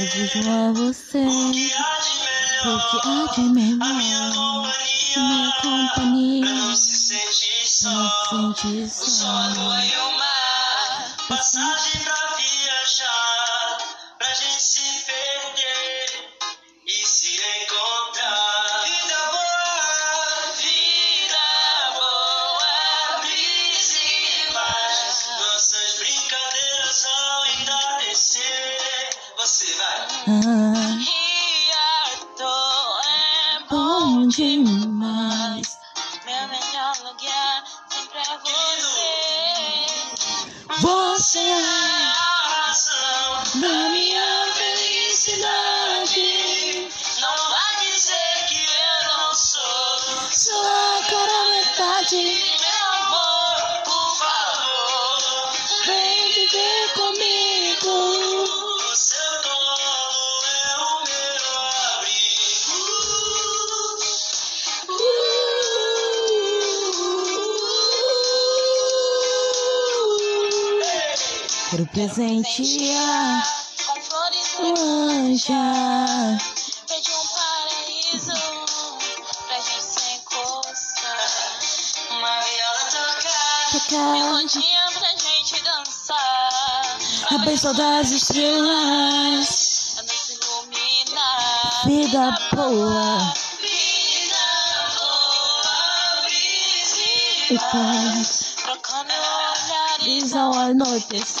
Refúgio a você, porque há de melhor. Minha companhia, Não se sente só. não sente O só. sono e o mar. Passagem pra bom demais. Meu melhor lugar sempre é você. Você É a razão da minha Quero presentear Com flores o no anja. Pede um paraíso pra gente se encostar. Uma viola tocar, Tocar Melodia pra gente dançar. a bênção das estrelas. A nos iluminar. Vida boa vida boa, brisa e paz. is our I notice.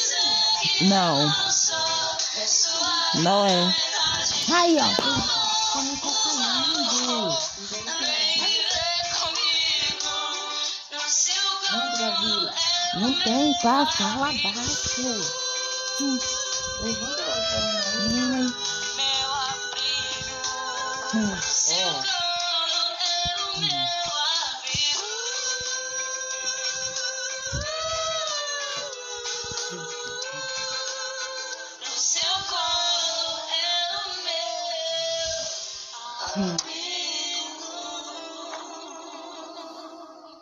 Não, não é. Aí, ó. Seu colo. É Não tem, pá, fala abaixo. Hum. Meu abrigo. Hum. seu colo 嗯。